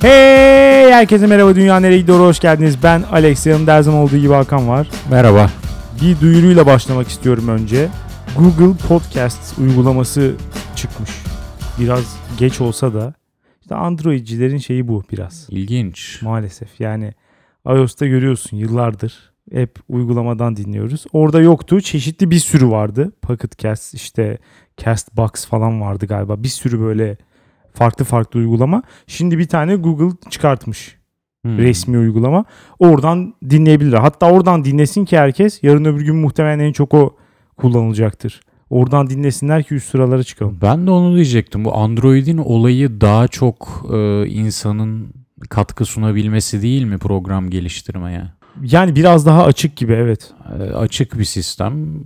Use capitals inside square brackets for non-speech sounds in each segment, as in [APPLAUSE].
Hey herkese merhaba Dünya Nereye Gidiyor hoş geldiniz. Ben Alex yanımda her zaman olduğu gibi Hakan var. Merhaba. Bir duyuruyla başlamak istiyorum önce. Google Podcast uygulaması çıkmış. Biraz geç olsa da işte Androidcilerin şeyi bu biraz İlginç. maalesef. Yani iOS'ta görüyorsun yıllardır hep uygulamadan dinliyoruz. Orada yoktu. Çeşitli bir sürü vardı. Pocket Cast işte Castbox falan vardı galiba. Bir sürü böyle farklı farklı uygulama. Şimdi bir tane Google çıkartmış Hmm. resmi uygulama. Oradan dinleyebilirler. Hatta oradan dinlesin ki herkes. Yarın öbür gün muhtemelen en çok o kullanılacaktır. Oradan dinlesinler ki üst sıralara çıkalım. Ben de onu diyecektim. Bu Android'in olayı daha çok e, insanın katkı sunabilmesi değil mi program geliştirmeye? Yani biraz daha açık gibi evet. E, açık bir sistem.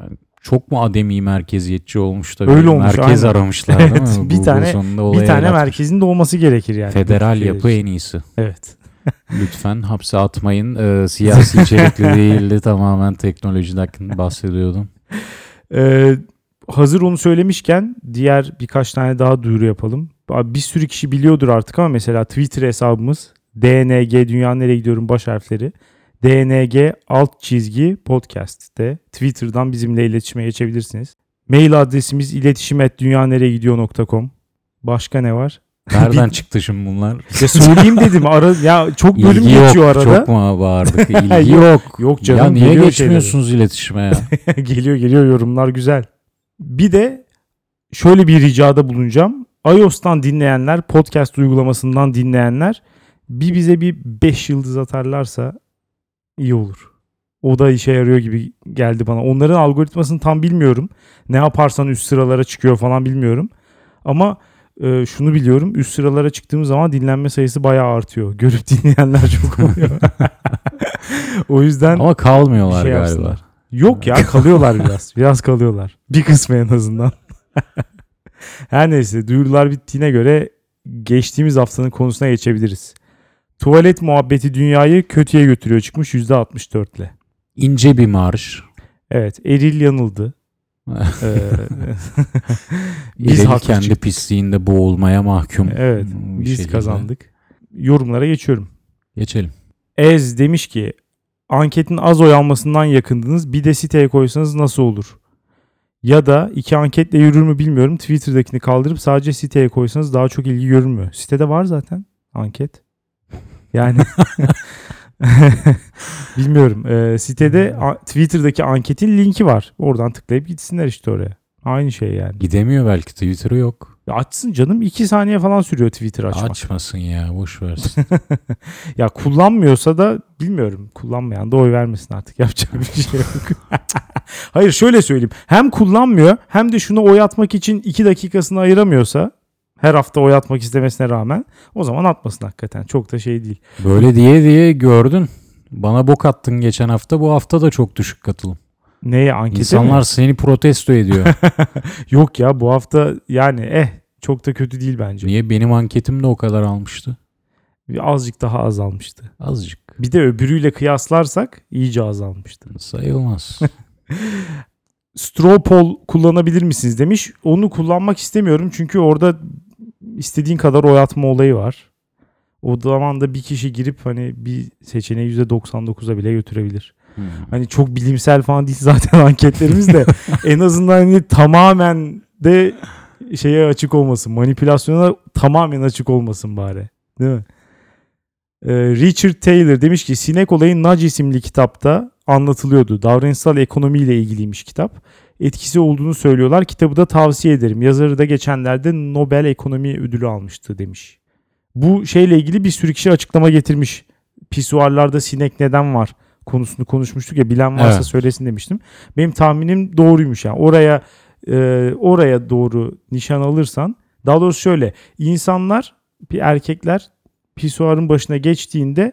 Yani Çok mu ademi merkeziyetçi olmuş da Öyle bir olmuş, merkez aynen. aramışlar Evet, değil mi? bir Google tane- bir tane el atmış. merkezin de olması gerekir yani. Federal yapı en iyisi. Evet. [LAUGHS] Lütfen hapse atmayın. E, siyasi içerikli [LAUGHS] değildi. Tamamen teknolojiden bahsediyordum. Ee, hazır onu söylemişken diğer birkaç tane daha duyuru yapalım. Bir sürü kişi biliyordur artık ama mesela Twitter hesabımız DNG Dünya Nereye Gidiyorum baş harfleri. DNG alt çizgi podcast'te Twitter'dan bizimle iletişime geçebilirsiniz. Mail adresimiz iletişim@dünyanereyegidiyor.com. Başka ne var? Nereden [LAUGHS] çıktı şimdi bunlar? Ya söyleyeyim dedim. Ara ya çok bölüm İlgi geçiyor yok. arada. Çok mu bağırdık? [LAUGHS] İlgi Yok, yok. Canım ya niye geçmiyorsunuz iletişime ya? şeyleri. [LAUGHS] geliyor geliyor yorumlar güzel. Bir de şöyle bir ricada bulunacağım. iOS'tan dinleyenler, podcast uygulamasından dinleyenler bir bize bir 5 yıldız atarlarsa iyi olur. O da işe yarıyor gibi geldi bana. Onların algoritmasını tam bilmiyorum. Ne yaparsan üst sıralara çıkıyor falan bilmiyorum. Ama e, şunu biliyorum. Üst sıralara çıktığımız zaman dinlenme sayısı bayağı artıyor. [LAUGHS] Görüp dinleyenler çok oluyor. [LAUGHS] o yüzden Ama kalmıyorlar şey galiba. yapsınlar. Yok ya kalıyorlar biraz. [LAUGHS] Biraz kalıyorlar. Bir kısmı en azından. Her neyse duyurular bittiğine göre geçtiğimiz haftanın konusuna geçebiliriz. Tuvalet muhabbeti dünyayı kötüye götürüyor çıkmış %64 ile. İnce bir marş. Evet Eril yanıldı. [LAUGHS] Ee, [LAUGHS] biz kendi çıktık. pisliğinde boğulmaya mahkum. Evet bir biz şekilde. kazandık. Yorumlara geçiyorum. Geçelim. Ez demiş ki anketin az oy almasından yakındınız bir de siteye koysanız nasıl olur? Ya da iki anketle yürür mü bilmiyorum. Twitter'dakini kaldırıp sadece siteye koysanız daha çok ilgi görür mü? Sitede var zaten anket. Yani [LAUGHS] bilmiyorum. Ee, sitede a- Twitter'daki anketin linki var. Oradan tıklayıp gitsinler işte oraya. Aynı şey yani. Gidemiyor belki Twitter'ı yok. Ya açsın canım. 2 saniye falan sürüyor Twitter açmak. Açmasın ya boş versin. [LAUGHS] ya kullanmıyorsa da bilmiyorum. Kullanmayan da oy vermesin artık. Yapacak bir şey yok. [LAUGHS] Hayır şöyle söyleyeyim. Hem kullanmıyor hem de şunu oy atmak için 2 dakikasını ayıramıyorsa her hafta oy atmak istemesine rağmen o zaman atmasın hakikaten. Çok da şey değil. Böyle diye diye gördün. Bana bok attın geçen hafta. Bu hafta da çok düşük katılım. Neye ankete İnsanlar mi? seni protesto ediyor. [LAUGHS] Yok ya bu hafta yani eh çok da kötü değil bence. Niye benim anketim de o kadar almıştı? Bir Azıcık daha azalmıştı. Azıcık. Bir de öbürüyle kıyaslarsak iyice azalmıştı. Sayılmaz. [LAUGHS] straw poll kullanabilir misiniz demiş. Onu kullanmak istemiyorum çünkü orada istediğin kadar oy atma olayı var. O zaman da bir kişi girip hani bir seçeneği %99'a bile götürebilir. Hmm. Hani çok bilimsel falan değil zaten [LAUGHS] anketlerimiz de en azından hani tamamen de şeye açık olmasın. Manipülasyona tamamen açık olmasın bari. Değil mi? Ee, Richard Taylor demiş ki sinek olayı Nudge isimli kitapta anlatılıyordu. Davranışsal ekonomiyle ilgiliymiş kitap. Etkisi olduğunu söylüyorlar. Kitabı da tavsiye ederim. Yazarı da geçenlerde Nobel Ekonomi Ödülü almıştı demiş. Bu şeyle ilgili bir sürü kişi açıklama getirmiş. Pisuarlarda sinek neden var konusunu konuşmuştuk ya bilen varsa Evet. söylesin demiştim. Benim tahminim doğruymuş yani. Oraya e, oraya doğru nişan alırsan daha doğrusu şöyle insanlar bir erkekler pisuarın başına geçtiğinde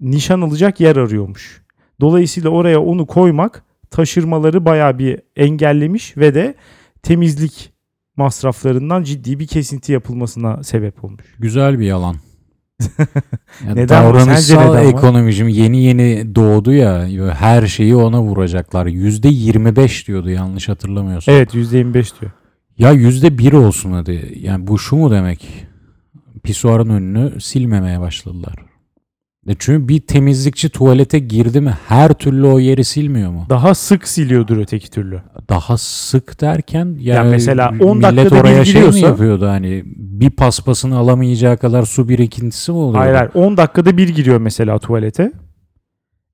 nişan alacak yer arıyormuş. Dolayısıyla oraya onu koymak taşırmaları bayağı bir engellemiş ve de temizlik masraflarından ciddi bir kesinti yapılmasına sebep olmuş. Güzel bir yalan. [LAUGHS] Ya Neden davranışsal neden var? ekonomi şimdi yeni yeni doğdu ya her şeyi ona vuracaklar. Yüzde 25 diyordu yanlış hatırlamıyorsam. Evet %25 diyor. Ya yüzde bir olsun hadi. Yani bu şu mu demek? pisuarın önünü silmemeye başladılar. E çünkü bir temizlikçi tuvalete girdi mi her türlü o yeri silmiyor mu? Daha sık siliyordur öteki türlü. Daha sık derken yani, Ya mesela 10 millet dakikada bir oraya şey mi yapıyordu hani bir paspasını alamayacağı kadar su birikintisi mi oluyor? Hayır hayır 10 dakikada bir giriyor mesela tuvalete.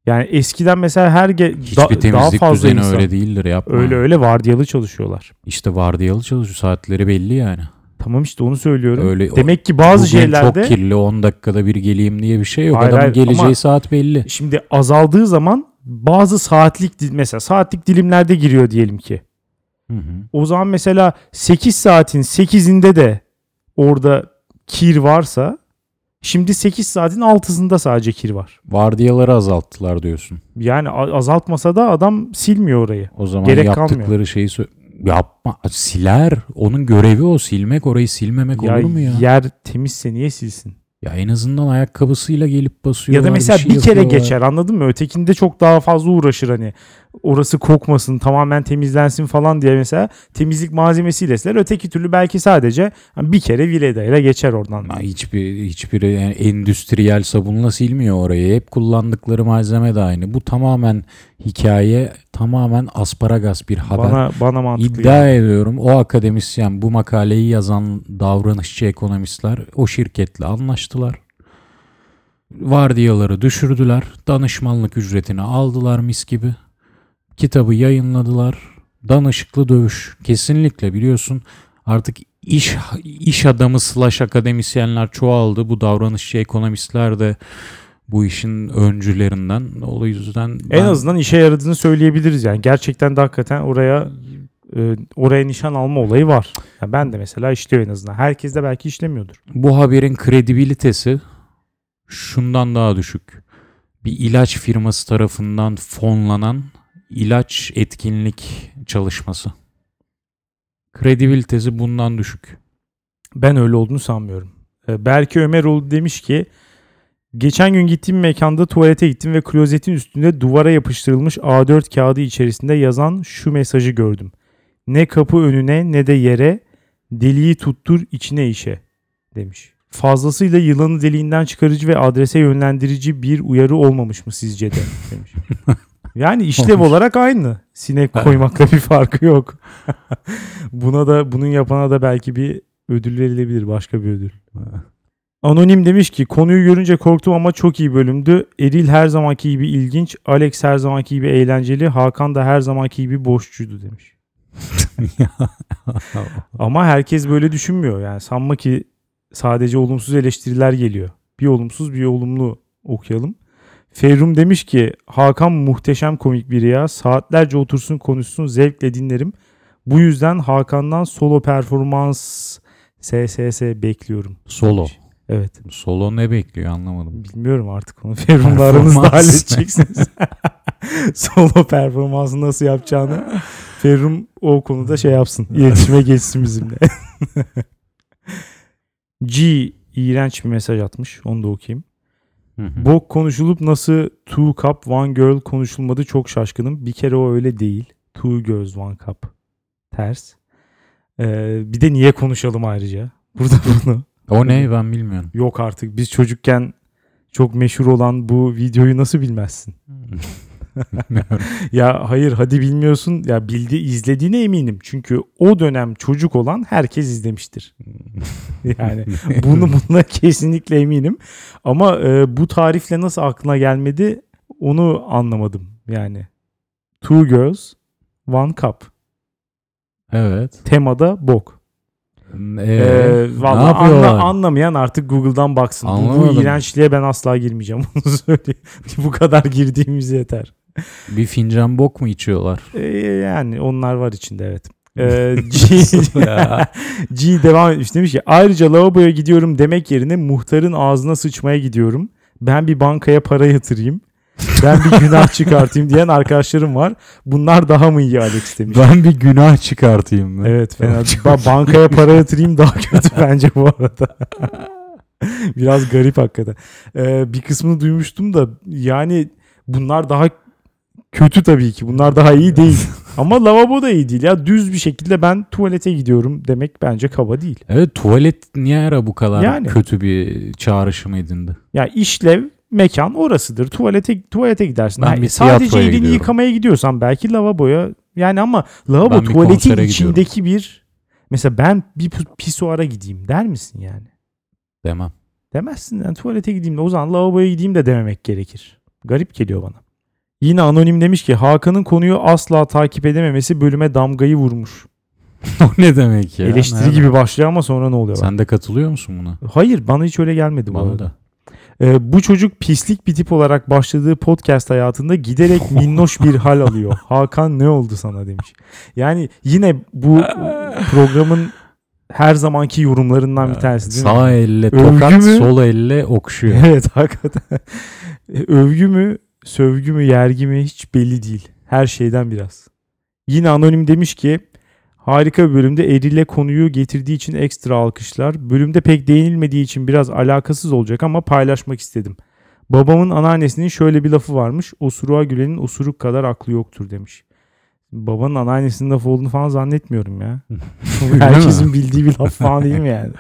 Yani eskiden mesela her ge- Hiçbir da- daha temizlik fazla düzeni insan. öyle değildir yapma. öyle öyle vardiyalı çalışıyorlar. İşte vardiyalı çalışıyor saatleri belli yani. Tamam işte onu söylüyorum. Öyle Demek ki bazı Bugün şeylerde çok kirli 10 dakikada bir geleyim diye bir şey yok. Hayır, Adamın hayır, geleceği ama- saat belli. şimdi azaldığı zaman bazı saatlik mesela saatlik dilimlerde giriyor diyelim ki. Hı hı. O zaman mesela 8 saatin 8'inde de orada kir varsa şimdi 8 saatin 6'sında sadece kir var. Vardiyaları azalttılar diyorsun. Yani azaltmasa da adam silmiyor orayı. O zaman Gerek yaptıkları kalmıyor. şeyi yapma siler. Onun görevi o silmek orayı silmemek Ya olur mu ya? yer temizse niye silsin? Ya en azından ayakkabısıyla gelip basıyorlar. Ya da mesela şey bir, kere yapıyorlar. geçer anladın mı? Ötekinde çok daha fazla uğraşır hani. Orası kokmasın tamamen temizlensin falan diye mesela temizlik malzemesiyle siler. Öteki türlü belki sadece bir kere viledayla geçer oradan. Ya hiçbir hiçbiri yani endüstriyel sabunla silmiyor orayı. Hep kullandıkları malzeme de aynı. Bu tamamen hikaye, tamamen asparagas bir haber. Bana bana mantıklı. İddia yani. ediyorum o akademisyen bu makaleyi yazan davranışçı ekonomistler o şirketle anlaştılar. Vardiyaları düşürdüler. Danışmanlık ücretini aldılar mis gibi. Kitabı yayınladılar. Danışıklı dövüş. Kesinlikle biliyorsun artık iş iş adamı slash akademisyenler çoğaldı. Bu davranışçı ekonomistler de bu işin öncülerinden. O yüzden En ben- azından işe yaradığını söyleyebiliriz yani. Gerçekten de hakikaten oraya e, oraya nişan alma olayı var. Yani ben de mesela işliyor en azından. Herkes de belki işlemiyordur. bu haberin kredibilitesi şundan daha düşük. Bir ilaç firması tarafından fonlanan ilaç etkinlik çalışması. Kredibilitesi bundan düşük. Ben öyle olduğunu sanmıyorum. E, Berke Ömeroğlu demiş ki Geçen gün gittiğim mekanda tuvalete gittim ve klozetin üstünde duvara yapıştırılmış A4 kağıdı içerisinde yazan şu mesajı gördüm. Ne kapı önüne ne de yere deliği tuttur içine işe demiş. Fazlasıyla yılanı deliğinden çıkarıcı ve adrese yönlendirici bir uyarı olmamış mı sizce de [LAUGHS] demiş. Yani işlev olarak aynı. Sinek koymakla bir farkı yok. [LAUGHS] Buna da bunun yapana da belki bir ödül verilebilir. Başka bir ödül. Anonim demiş ki konuyu görünce korktum ama çok iyi bölümdü. Eril her zamanki gibi ilginç. Alex her zamanki gibi eğlenceli. Hakan da her zamanki gibi boşçuydu demiş. [LAUGHS] Ama herkes böyle düşünmüyor. Yani sanma ki sadece olumsuz eleştiriler geliyor. Bir olumsuz bir olumlu okuyalım. Ferrum demiş ki Hakan muhteşem komik biri ya. Saatlerce otursun konuşsun zevkle dinlerim. Bu yüzden Hakan'dan solo performans SSS bekliyorum. Solo. demiş. Evet. Solo ne bekliyor anlamadım. Bilmiyorum artık onu Ferrum'la aranızda halledeceksiniz. [LAUGHS] [LAUGHS] Solo performansı nasıl yapacağını Ferrum o konuda şey yapsın. İletişime geçsin bizimle. [LAUGHS] G iğrenç bir mesaj atmış. Onu da okuyayım. Bok konuşulup nasıl two cup one girl konuşulmadı çok şaşkınım. Bir kere o öyle değil. Two girls one cup. Ters. Ee, bir de niye konuşalım ayrıca? [LAUGHS] Burada bunu. O ne ben bilmiyorum. Yok artık biz çocukken çok meşhur olan bu videoyu nasıl bilmezsin? [LAUGHS] [LAUGHS] Ya hayır hadi bilmiyorsun. Ya bildi izlediğine eminim. Çünkü o dönem çocuk olan herkes izlemiştir. Yani [LAUGHS] bunu buna kesinlikle eminim. Ama e, bu tarifle nasıl aklına gelmedi onu anlamadım. Yani Two Girls One Cup. evet. Temada bok. Ee, Ee, ne vallahi yapıyorlar? anla- anlamayan artık Google'dan baksın. Bu, bu Anlamadım. iğrençliğe ben asla girmeyeceğim. [LAUGHS] Onu söyleyeyim. bu kadar girdiğimiz yeter. [LAUGHS] Bir fincan bok mu içiyorlar? Ee, yani onlar var içinde evet. Ee, [LAUGHS] G. [LAUGHS] G devam etmiş demiş ki ayrıca lavaboya gidiyorum demek yerine muhtarın ağzına sıçmaya gidiyorum. Ben bir bankaya para yatırayım. Ben bir günah çıkartayım diyen arkadaşlarım var. Bunlar daha mı iyi Alex demiş. Ben bir günah çıkartayım mı? Evet fena. Ba- bankaya para yatırayım daha kötü bence bu arada. Biraz garip hakikaten. Ee, bir kısmını duymuştum da yani bunlar daha kötü tabii ki. Bunlar daha iyi değil. [LAUGHS] Ama lavabo da iyi değil ya. Düz bir şekilde ben tuvalete gidiyorum demek bence kaba değil. Evet tuvalet niye ara bu kadar Yani. kötü bir çağrışım edindi? Ya işlev mekan orasıdır. Tuvalete tuvalete gidersin. Ben Ha, bir sadece tiyatroya elini gidiyorum. yıkamaya gidiyorsan belki lavaboya yani ama lavabo Ben bir tuvaletin konsere içindeki bir mesela ben bir pu- pisuara gideyim der misin yani? Demem. Demezsin. Yani tuvalete gideyim de o zaman lavaboya gideyim de dememek gerekir. Garip geliyor bana. Yine anonim demiş ki Hakan'ın konuyu asla takip edememesi bölüme damgayı vurmuş. [LAUGHS] o ne demek ya? Eleştiri Nerede? gibi başlıyor ama sonra ne oluyor? bak. Sen de katılıyor musun buna? Hayır bana hiç öyle gelmedi bu Bana arada. da. Ee, bu çocuk pislik bir tip olarak başladığı podcast hayatında giderek [LAUGHS] minnoş bir hal alıyor. Hakan ne oldu sana demiş. Yani yine bu [LAUGHS] programın her zamanki yorumlarından bir tanesi değil mi? Sağ elle Övgü tokat, sol elle okşuyor. Evet hakikaten. Övgü mü, sövgü mü, yergi mi hiç belli değil. Her şeyden biraz. Yine anonim demiş ki harika bir bölümde Eril'e konuyu getirdiği için ekstra alkışlar. Bölümde pek değinilmediği için biraz alakasız olacak ama paylaşmak istedim. Babamın anneannesinin şöyle bir lafı varmış. Osuruğa gülenin osuruk kadar aklı yoktur demiş. Babanın anneannesinin lafı olduğunu falan zannetmiyorum ya. [LAUGHS] Herkesin bildiği bir laf falan değil mi yani?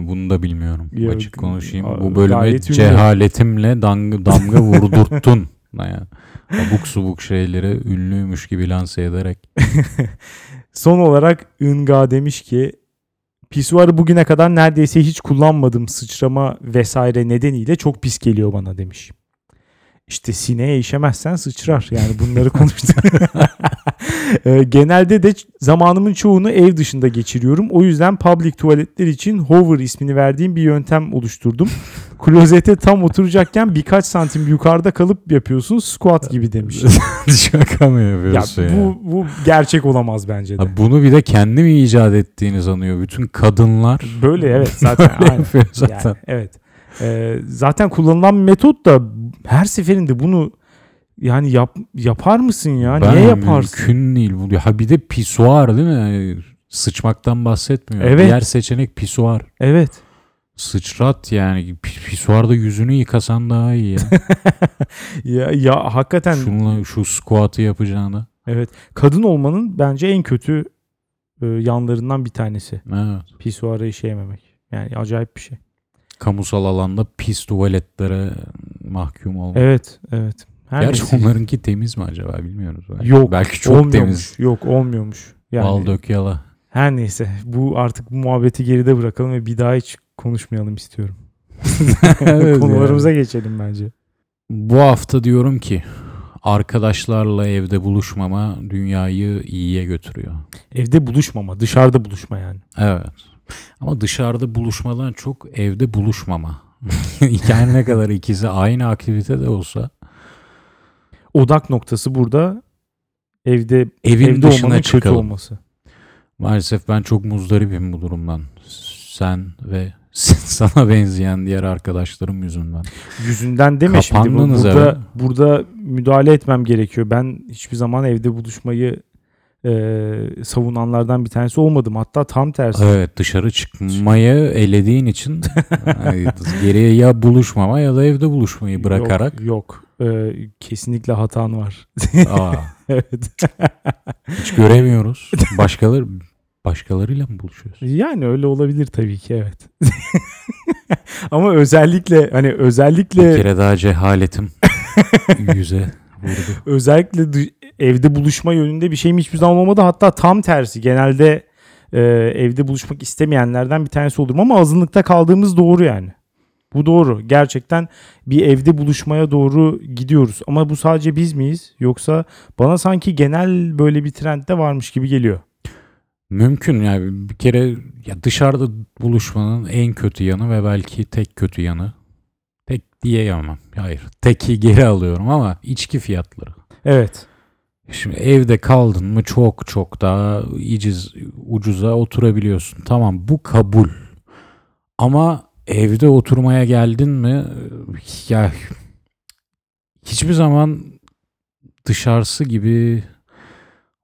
[LAUGHS] Bunu da bilmiyorum. Yok, Açık konuşayım. a- Bu bölüme cehaletimle damga, damga vurdurttun. [LAUGHS] Yani. Abuk subuk şeyleri ünlüymüş gibi lanse ederek. Son olarak Inga demiş ki pisuarı bugüne kadar neredeyse hiç kullanmadım sıçrama vesaire nedeniyle çok pis geliyor bana demiş. İşte sineye işemezsen sıçrar. Yani bunları konuştuk. [LAUGHS] Ee, Genelde de zamanımın çoğunu ev dışında geçiriyorum. O yüzden public tuvaletler için hover ismini verdiğim bir yöntem oluşturdum. Klozete tam oturacakken birkaç santim yukarıda kalıp yapıyorsun squat gibi demiş. Şaka mı ya, yapıyorsun ya? bu, bu gerçek olamaz bence de. Ha, bunu bir de kendi mi icat ettiğini sanıyor. Bütün kadınlar Böyle evet zaten. [LAUGHS] böyle aynen. zaten. Yani, evet. Ee, zaten kullanılan metot da her seferinde bunu yani yap, yapar mısın ya? Ben Niye yaparsın? Mümkün değil. Bu. Ha bir de pisuar değil mi? Sıçmaktan bahsetmiyor. Evet. Diğer seçenek pisuar. Evet. Sıçrat yani. Pi- Pisuarda yüzünü yıkasan daha iyi ya. [LAUGHS] Ya, ya hakikaten Şunla şu squat'ı yapacağına. evet. Kadın olmanın bence en kötü e, yanlarından bir tanesi. Evet. Pisuara işeyememek. Yani acayip bir şey. Kamusal alanda pis tuvaletlere mahkum olmak. Evet, evet. Her Gerçi neyse. onlarınki temiz mi acaba bilmiyoruz. Belki. Yok, Belki çok olmuyormuş. temiz. Yok, olmuyormuş. Yani Bal dök yala. her neyse. Bu artık bu muhabbeti geride bırakalım ve bir daha hiç konuşmayalım istiyorum. [LAUGHS] [LAUGHS] Evet Konularımıza geçelim bence. Bu hafta diyorum ki arkadaşlarla evde buluşmama dünyayı iyiye götürüyor. Evde buluşmama, dışarıda buluşma yani. Evet. Ama dışarıda buluşmadan çok evde buluşmama. [LAUGHS] yani ne kadar ikisi aynı aktivite de olsa Odak noktası burada evde evin evde dışına kötü çıkalım. olması. Maalesef ben çok muzdaribim bu durumdan. Sen ve [LAUGHS] sana benzeyen diğer arkadaşlarım yüzünden. Yüzünden deme şimdi. Burada, burada müdahale etmem gerekiyor. Ben hiçbir zaman evde buluşmayı e, savunanlardan bir tanesi olmadım. Hatta tam tersi. Evet dışarı çıkmayı elediğin için [LAUGHS] geriye ya buluşmama ya da evde buluşmayı bırakarak. Yok, yok. E, kesinlikle hatan var. Aa, [LAUGHS] evet. hiç göremiyoruz. Başkaları başkalarıyla mı buluşuyoruz? Yani öyle olabilir tabii ki evet. [LAUGHS] Ama özellikle hani Bir özellikle kere daha cehaletim yüze vurdu. özellikle evde buluşma yönünde bir şeyim hiçbir zaman olmadı. Hatta tam tersi genelde e, evde buluşmak istemeyenlerden bir tanesi olurum ama azınlıkta kaldığımız doğru yani. Bu doğru. Gerçekten bir evde buluşmaya doğru gidiyoruz. Ama bu sadece biz miyiz? Yoksa bana sanki genel böyle bir trend de varmış gibi geliyor. Mümkün yani bir kere ya dışarıda buluşmanın en kötü yanı ve belki tek kötü yanı. Tek diyemem. Hayır. Teki geri alıyorum ama içki fiyatları. Evet. Şimdi evde kaldın mı çok çok daha iciz ucuza oturabiliyorsun. Tamam bu kabul. Ama evde oturmaya geldin mi ya hiçbir zaman dışarısı gibi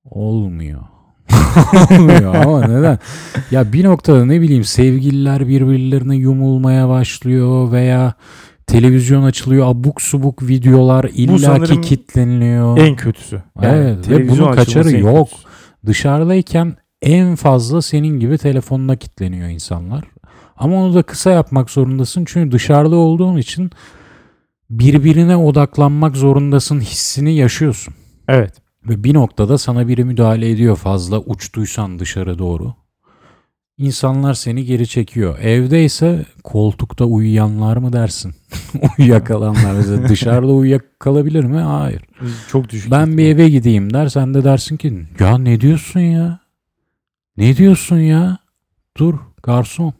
olmuyor. [LAUGHS] olmuyor ama neden? Ya bir noktada ne bileyim sevgililer birbirlerine yumulmaya başlıyor veya televizyon açılıyor abuk subuk videolar illaki sanırım kitleniliyor. En kötüsü. Evet, ve bunun kaçarı yok. kötüsü. Dışarıdayken en fazla senin gibi telefonuna kitleniyor insanlar. Ama onu da kısa yapmak zorundasın çünkü dışarıda olduğun için birbirine odaklanmak zorundasın hissini yaşıyorsun. Evet. Ve bir noktada sana biri müdahale ediyor fazla uçtuysan dışarı doğru. İnsanlar seni geri çekiyor. Evde ise koltukta uyuyanlar mı dersin? [LAUGHS] Uyuyakalanlar. Mesela [LAUGHS] dışarıda uyuyakalabilir mi? Hayır. Çok düşük. Ben bir eve gideyim der. Sen de dersin ki ya ne diyorsun ya? Ne diyorsun ya? Dur garson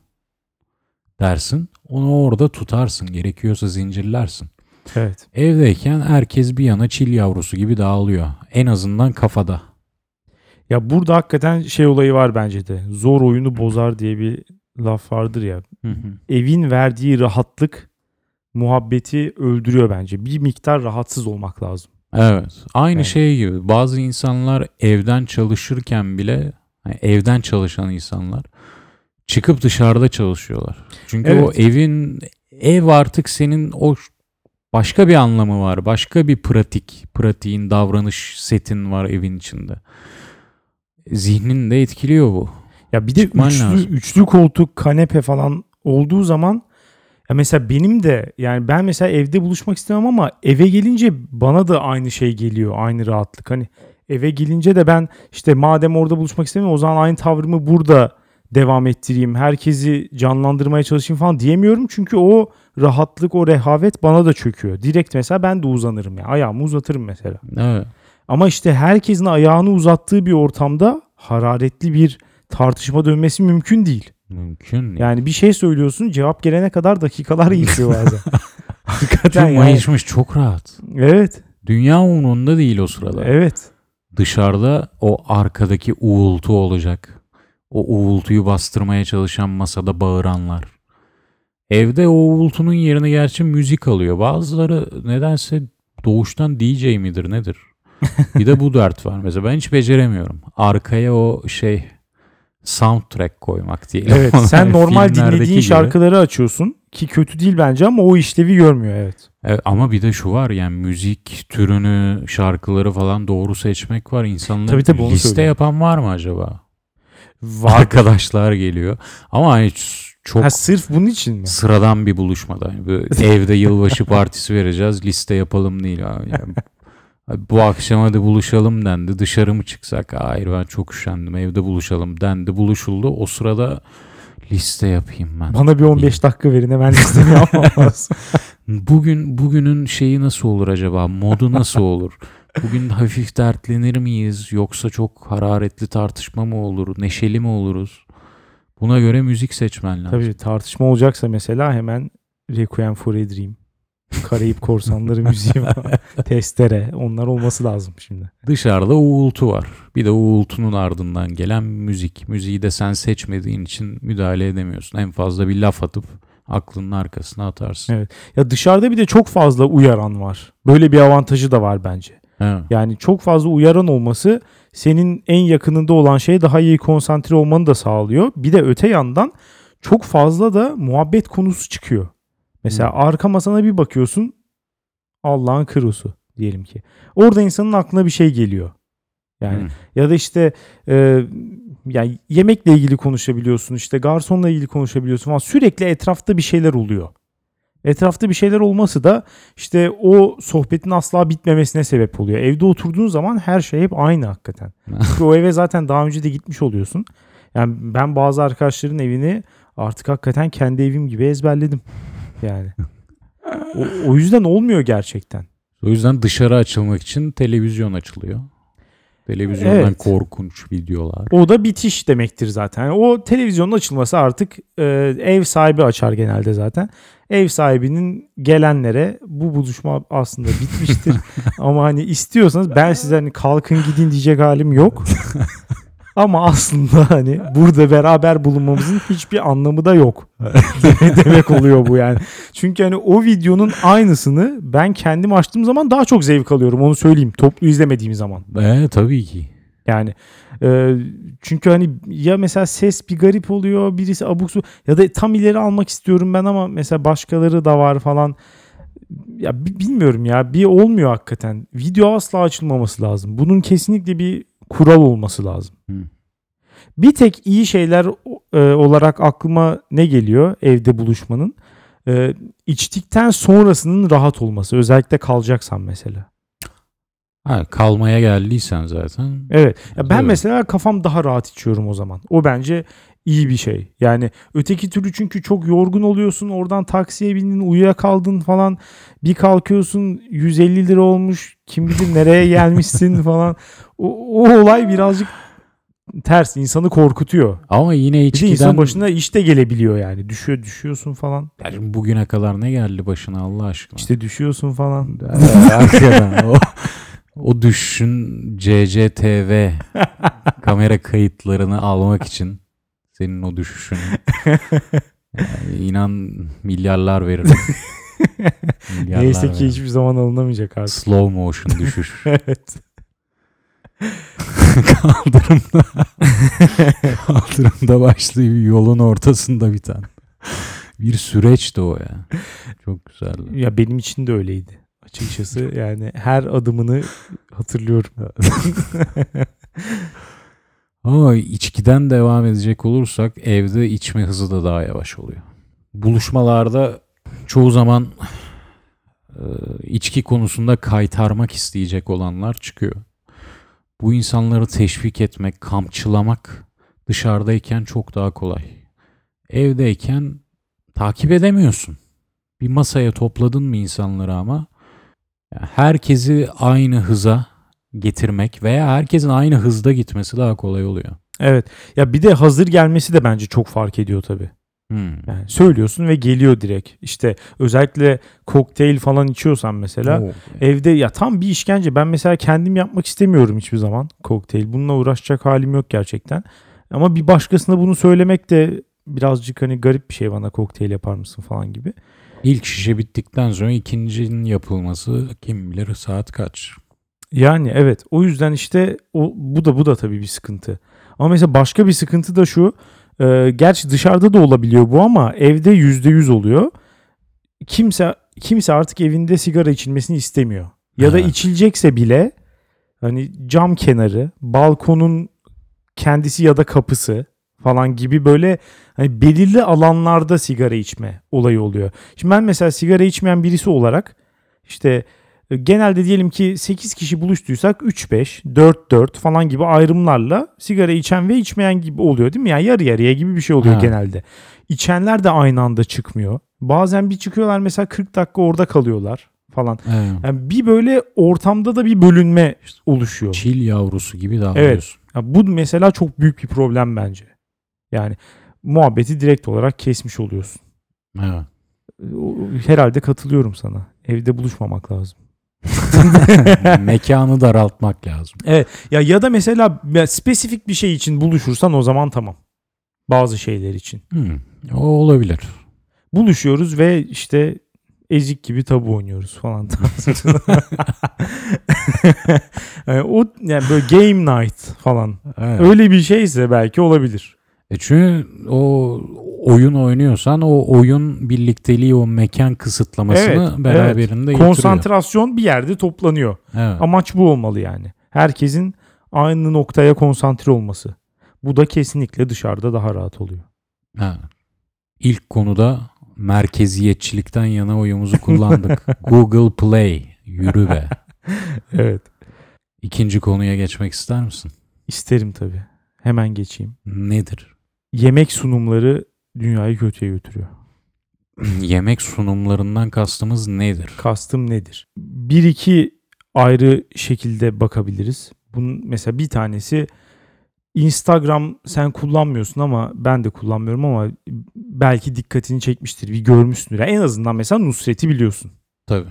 dersin. Onu orada tutarsın. Gerekiyorsa zincirlersin. Evet. Evdeyken herkes bir yana çil yavrusu gibi dağılıyor. En azından kafada. Ya burada hakikaten şey olayı var bence de. Zor oyunu bozar diye bir laf vardır ya. Evin verdiği rahatlık muhabbeti öldürüyor bence. Bir miktar rahatsız olmak lazım. Evet. Aynı Evet. şey gibi. Bazı insanlar evden çalışırken bile hani evden çalışan insanlar çıkıp dışarıda çalışıyorlar. Çünkü o Evet. evin ev artık senin o başka bir anlamı var. Başka bir pratik, pratiğin davranış setin var evin içinde. Zihnin de etkiliyor bu. Ya bir de Çıkman üçlü, lazım. üçlü koltuk, kanepe falan olduğu zaman ya mesela benim de yani ben mesela evde buluşmak istemem ama eve gelince bana da aynı şey geliyor. Aynı rahatlık. Hani eve gelince de ben işte madem orada buluşmak istemiyorum o zaman aynı tavrımı burada devam ettireyim. Herkesi canlandırmaya çalışayım falan diyemiyorum. Çünkü o rahatlık, o rehavet bana da çöküyor. Direkt mesela ben de uzanırım ya. Ayağımı uzatırım mesela. Evet. Ama işte herkesin ayağını uzattığı bir ortamda hararetli bir tartışma dönmesi mümkün değil. Mümkün. değil. Yani bir şey söylüyorsun cevap gelene kadar dakikalar geçiyor bazen. [LAUGHS] Hakikaten Çünkü yani. mayışmış çok rahat. Evet. Dünya umurunda değil o sırada. Evet. Dışarıda o arkadaki uğultu olacak. O uğultuyu bastırmaya çalışan masada bağıranlar. Evde o uğultunun yerine gerçi müzik alıyor. Bazıları nedense doğuştan DJ midir nedir? Bir de bu dert var. Mesela ben hiç beceremiyorum. Arkaya o şey soundtrack koymak diyelim. Evet. ona. [LAUGHS] Sen normal dinlediğin gibi. şarkıları açıyorsun ki kötü değil bence ama o işlevi görmüyor evet. Evet, ama bir de şu var yani müzik türünü, şarkıları falan doğru seçmek var. İnsanlar Tabii tabii, liste söylüyorum. yapan var mı acaba? Var. Arkadaşlar geliyor. Ama hani çok Ha, sırf bunun için mi? sıradan bir buluşmada. Yani [LAUGHS] evde yılbaşı partisi vereceğiz. Liste yapalım değil. Abi. Bu akşam hadi buluşalım dendi. Dışarı mı çıksak? Hayır ben çok üşendim. Evde buluşalım dendi. Buluşuldu. O sırada liste yapayım ben. Bana bir 15 dakika verin hemen listemi yapmam lazım. [LAUGHS] Bugün bugünün şeyi nasıl olur acaba? Modu nasıl olur? Bugün hafif dertlenir miyiz? Yoksa çok hararetli tartışma mı olur? Neşeli mi oluruz? Buna göre müzik seçmen lazım. Tabii tartışma olacaksa mesela hemen Requiem for a Dream. Karayip Korsanları müziği var. [LAUGHS] Testere. Onlar olması lazım şimdi. Dışarıda uğultu var. Bir de uğultunun ardından gelen müzik. Müziği de sen seçmediğin için müdahale edemiyorsun. En fazla bir laf atıp aklının arkasına atarsın. Evet. Ya dışarıda bir de çok fazla uyaran var. Böyle bir avantajı da var bence. Evet. Yani çok fazla uyaran olması senin en yakınında olan şeye daha iyi konsantre olmanı da sağlıyor. Bir de öte yandan çok fazla da muhabbet konusu çıkıyor. Mesela Hmm. arka masana bir bakıyorsun Allah'ın kırusu diyelim ki. Orada insanın aklına bir şey geliyor. Yani Hı. ya da işte e, yani yemekle ilgili konuşabiliyorsun işte garsonla ilgili konuşabiliyorsun falan sürekli etrafta bir şeyler oluyor. Etrafta bir şeyler olması da işte o sohbetin asla bitmemesine sebep oluyor. Evde oturduğun zaman her şey hep aynı hakikaten. [LAUGHS] Çünkü o eve zaten daha önce de gitmiş oluyorsun. Yani ben bazı arkadaşların evini artık hakikaten kendi evim gibi ezberledim. Yani. [LAUGHS] O, o yüzden olmuyor gerçekten. O yüzden dışarı açılmak için televizyon açılıyor. Televizyondan Evet. korkunç videolar. O da bitiş demektir zaten. Yani o televizyonun açılması artık e, ev sahibi açar genelde zaten. Ev sahibinin gelenlere bu buluşma aslında bitmiştir. [LAUGHS] Ama hani istiyorsanız ben size hani kalkın gidin diyecek halim yok. [LAUGHS] Ama aslında hani burada beraber bulunmamızın hiçbir anlamı da yok. [LAUGHS] demek oluyor bu yani. Çünkü hani o videonun aynısını ben kendim açtığım zaman daha çok zevk alıyorum onu söyleyeyim. Toplu izlemediğim zaman. Ee, tabii ki. Yani e, çünkü hani ya mesela ses bir garip oluyor birisi abuk su ya da tam ileri almak istiyorum ben ama mesela başkaları da var falan. Ya bi- bilmiyorum ya bir olmuyor hakikaten. Video asla açılmaması lazım. Bunun kesinlikle bir kural olması lazım. Hı. Bir tek iyi şeyler e, olarak aklıma ne geliyor evde buluşmanın? E, içtikten sonrasının rahat olması. Özellikle kalacaksan mesela. Ha, kalmaya geldiysen zaten. Evet. Ya ben Tabii. mesela kafam daha rahat içiyorum o zaman. O bence iyi bir şey. Yani öteki türlü çünkü çok yorgun oluyorsun. Oradan taksiye bindin, uyuyakaldın falan. Bir kalkıyorsun 150 lira olmuş. Kim bilir nereye gelmişsin [LAUGHS] falan. O, o olay birazcık ters. insanı korkutuyor. Ama yine Bir de içkiden insan başına iş de gelebiliyor yani. Düşüyor, düşüyorsun falan. Ya şimdi bugüne kadar ne geldi başına Allah aşkına? İşte düşüyorsun falan. [LAUGHS] O, o düşün CCTV [LAUGHS] kamera kayıtlarını almak için senin o düşüşünü [LAUGHS] yani inan milyarlar veririm. [LAUGHS] Milyarlar Neyse ki veririm. hiçbir zaman alınamayacak artık. Slow motion düşüş. [LAUGHS] evet. kaldırımda kaldırımda başlayıp yolun ortasında biten. Bir süreçti o ya. Çok güzeldi. Ya benim için de öyleydi. Açıkçası yani her adımını hatırlıyorum. Ama içkiden devam edecek olursak evde içme hızı da daha yavaş oluyor. Buluşmalarda çoğu zaman e, içki konusunda kaytarmak isteyecek olanlar çıkıyor. Bu insanları teşvik etmek, kamçılamak dışarıdayken çok daha kolay. Evdeyken takip edemiyorsun. Bir masaya topladın mı insanları ama herkesi aynı hıza getirmek veya herkesin aynı hızda gitmesi daha kolay oluyor. Evet. Ya bir de hazır gelmesi de bence çok fark ediyor tabii. Hmm. Yani söylüyorsun ve geliyor direkt. İşte özellikle kokteyl falan içiyorsan mesela Oo. evde ya tam bir işkence. Ben mesela kendim yapmak istemiyorum hiçbir zaman kokteyl. Bununla uğraşacak halim yok gerçekten. Ama bir başkasına bunu söylemek de birazcık hani garip bir şey bana kokteyl yapar mısın falan gibi. İlk şişe bittikten sonra ikincinin yapılması kim bilir saat kaç. Yani evet o yüzden işte o bu da bu da tabii bir sıkıntı. Ama mesela başka bir sıkıntı da şu. E, gerçi dışarıda da olabiliyor bu ama evde yüzde yüz oluyor. Kimse kimse artık evinde sigara içilmesini istemiyor. Ya da içilecekse bile hani cam kenarı, balkonun kendisi ya da kapısı falan gibi böyle hani belirli alanlarda sigara içme olayı oluyor. Şimdi ben mesela sigara içmeyen birisi olarak işte genelde diyelim ki 8 kişi buluştuysak 3-5, 4-4 falan gibi ayrımlarla sigara içen ve içmeyen gibi oluyor değil mi? Yani yarı yarıya gibi bir şey oluyor Ha. genelde. İçenler de aynı anda çıkmıyor. Bazen bir çıkıyorlar mesela 40 dakika orada kalıyorlar falan. Evet. Yani bir böyle ortamda da bir bölünme oluşuyor. Çil yavrusu gibi davranıyorsun. Ya bu mesela çok büyük bir problem bence. Yani muhabbeti direkt olarak kesmiş oluyorsun. Evet. Herhalde katılıyorum sana. Evde buluşmamak lazım. [LAUGHS] Mekanı daraltmak lazım. Ya ya da mesela ya spesifik bir şey için buluşursan o zaman tamam. Bazı şeyler için. Hmm. O olabilir. Buluşuyoruz ve işte ezik gibi tabu oynuyoruz falan. yani [LAUGHS] [LAUGHS] o yani böyle game night falan. Evet. Öyle bir şeyse belki olabilir. E çünkü o oyun oynuyorsan o oyun birlikteliği o mekan kısıtlamasını Evet, beraberinde getiriyor. Konsantrasyon bir yerde toplanıyor. Evet. Amaç bu olmalı yani. Herkesin aynı noktaya konsantre olması. Bu da kesinlikle dışarıda daha rahat oluyor. Ha. İlk konuda merkeziyetçilikten yana oyumuzu kullandık. [LAUGHS] Google Play. Yürü be. [LAUGHS] Evet. İkinci konuya geçmek ister misin? İsterim tabii. Hemen geçeyim. Nedir? Yemek sunumları dünyayı kötüye götürüyor. [LAUGHS] Yemek sunumlarından kastımız nedir? Kastım nedir? Bir iki ayrı şekilde bakabiliriz. Bunun mesela bir tanesi Instagram sen kullanmıyorsun ama ben de kullanmıyorum ama belki dikkatini çekmiştir. Bir görmüşsündür. Yani en azından mesela Nusret'i biliyorsun. Tabii.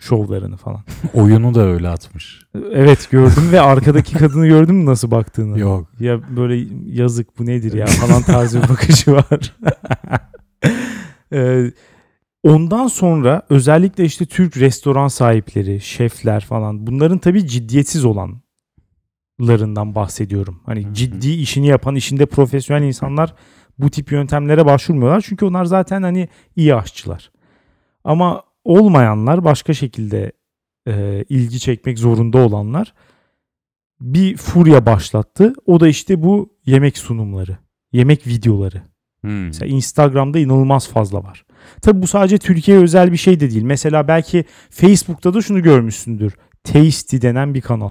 Şovlarını falan. [LAUGHS] Oyunu da öyle atmış. Evet gördüm ve arkadaki kadını gördün mü nasıl baktığını? Yok. Ya böyle yazık bu nedir ya falan tarzı bir bakışı var. [LAUGHS] Ee, ondan sonra özellikle işte Türk restoran sahipleri, şefler falan bunların tabii ciddiyetsiz olan larından bahsediyorum. Hani ciddi işini yapan, işinde profesyonel insanlar bu tip yöntemlere başvurmuyorlar. Çünkü onlar zaten hani iyi aşçılar. Ama olmayanlar başka şekilde e, ilgi çekmek zorunda olanlar bir furya başlattı. O da işte bu yemek sunumları, yemek videoları. Hmm. Mesela Instagram'da inanılmaz fazla var. Tabi bu sadece Türkiye'ye özel bir şey de değil. Mesela belki Facebook'ta da şunu görmüşsündür. Tasty denen bir kanal.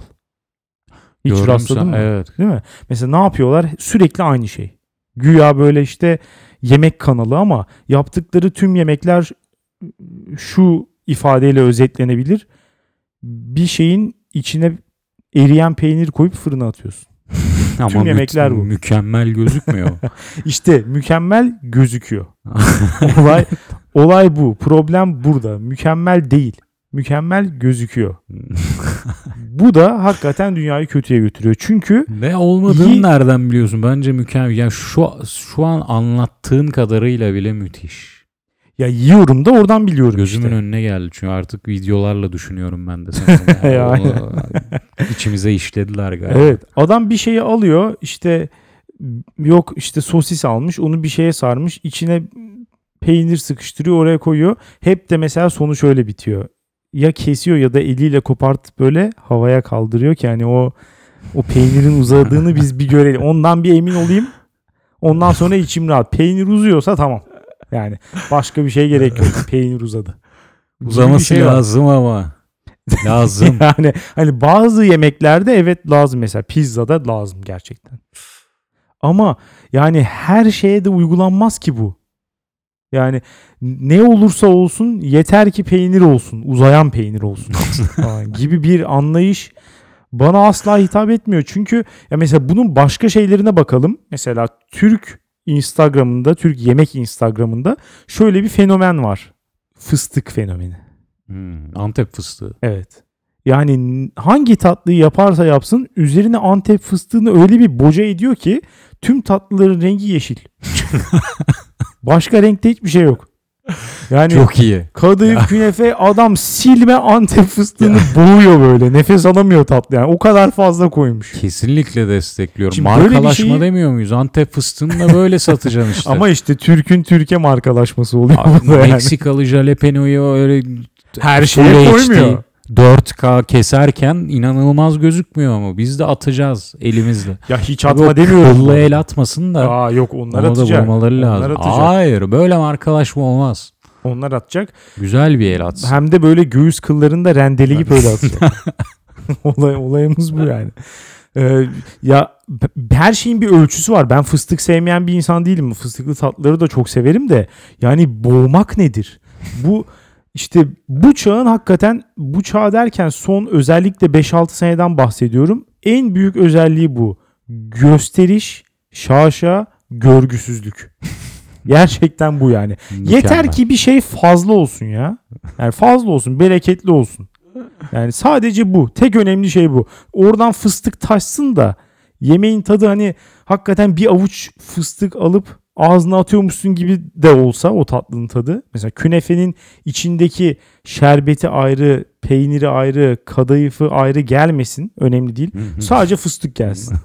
Hiç Gördüm rastladın mı? Evet. Değil mi? Mesela ne yapıyorlar? Sürekli aynı şey. Güya böyle işte yemek kanalı ama yaptıkları tüm yemekler şu ifadeyle özetlenebilir. Bir şeyin içine eriyen peynir koyup fırına atıyorsun. [LAUGHS] Ama mü- yemekler bu. Mükemmel gözükmüyor. [LAUGHS] İşte mükemmel gözüküyor. olay olay bu. Problem burada. Mükemmel değil. Mükemmel gözüküyor. [LAUGHS] Bu da hakikaten dünyayı kötüye götürüyor. Çünkü ne olmadığını İyi- nereden biliyorsun? Bence mükemmel. Yani şu şu an anlattığın kadarıyla bile müthiş. Ya yiyorum da oradan biliyorum Gözümün işte. önüne geldi çünkü artık videolarla düşünüyorum ben de [LAUGHS] Yani içimize işlediler galiba. Evet. Adam bir şeyi alıyor işte yok işte sosis almış onu bir şeye sarmış içine peynir sıkıştırıyor oraya koyuyor. Hep de mesela sonu şöyle bitiyor. Ya kesiyor ya da eliyle kopartıp böyle havaya kaldırıyor ki hani o o peynirin uzadığını biz bir görelim. Ondan bir emin olayım. Ondan sonra içim rahat. Peynir uzuyorsa tamam. Yani başka bir şey gerek yok. [LAUGHS] Peynir uzadı. Uzaması şey var. lazım ama. [LAUGHS] Lazım. yani hani bazı yemeklerde evet lazım mesela pizzada lazım gerçekten. Ama yani her şeye de uygulanmaz ki bu. Yani ne olursa olsun yeter ki peynir olsun, uzayan peynir olsun [LAUGHS] gibi bir anlayış bana asla hitap etmiyor. Çünkü ya mesela bunun başka şeylerine bakalım. Mesela Türk Instagram'ında, Türk yemek Instagram'ında şöyle bir fenomen var. Fıstık fenomeni. Hmm, Antep fıstığı. Evet. Yani hangi tatlıyı yaparsa yapsın üzerine Antep fıstığını öyle bir boca ediyor ki tüm tatlıların rengi yeşil. [LAUGHS] Başka renkte hiçbir şey yok. Yani Çok iyi. kadayıf künefe [LAUGHS] adam silme Antep fıstığını boğuyor böyle. Nefes alamıyor tatlı yani. O kadar fazla koymuş. Kesinlikle destekliyorum. Şimdi böyle bir Markalaşma şeyi- demiyor muyuz? Antep fıstığını da böyle [LAUGHS] satacaksın işte. Ama işte Türk'ün Türkiye markalaşması oluyor Abi, burada yani. Meksikalı jalapeno'yu öyle Her şeye koymuyor. 4K keserken inanılmaz gözükmüyor mu? Biz de atacağız elimizle. Ya hiç Tabii atma o demiyorum. kıllı el atmasın da Aa yok onlar da atacak. vurmaları Onlar lazım. atacak. Hayır böyle markalaşma olmaz. Onlar atacak. Güzel bir el atsın. Hem de böyle göğüs kıllarını da rendeleyip öyle atacak. [LAUGHS] Olay, olayımız bu yani. Ee, ya her şeyin bir ölçüsü var. Ben fıstık sevmeyen bir insan değilim. Fıstıklı tatlıları da çok severim de. Yani boğmak nedir? Bu işte bu çağın hakikaten bu çağ derken son özellikle 5-6 seneden bahsediyorum. En büyük özelliği bu. Gösteriş, şaşa, görgüsüzlük. [LAUGHS] Gerçekten bu yani. Yeter Mükemmel. ki bir şey fazla olsun ya. Yani fazla olsun, bereketli olsun. Yani sadece bu. Tek önemli şey bu. Oradan fıstık taşsın da yemeğin tadı hani hakikaten bir avuç fıstık alıp ağzına atıyormuşsun gibi de olsa o tatlının tadı. Mesela künefenin içindeki şerbeti ayrı, peyniri ayrı, kadayıfı ayrı gelmesin. Önemli değil. Sadece fıstık gelsin.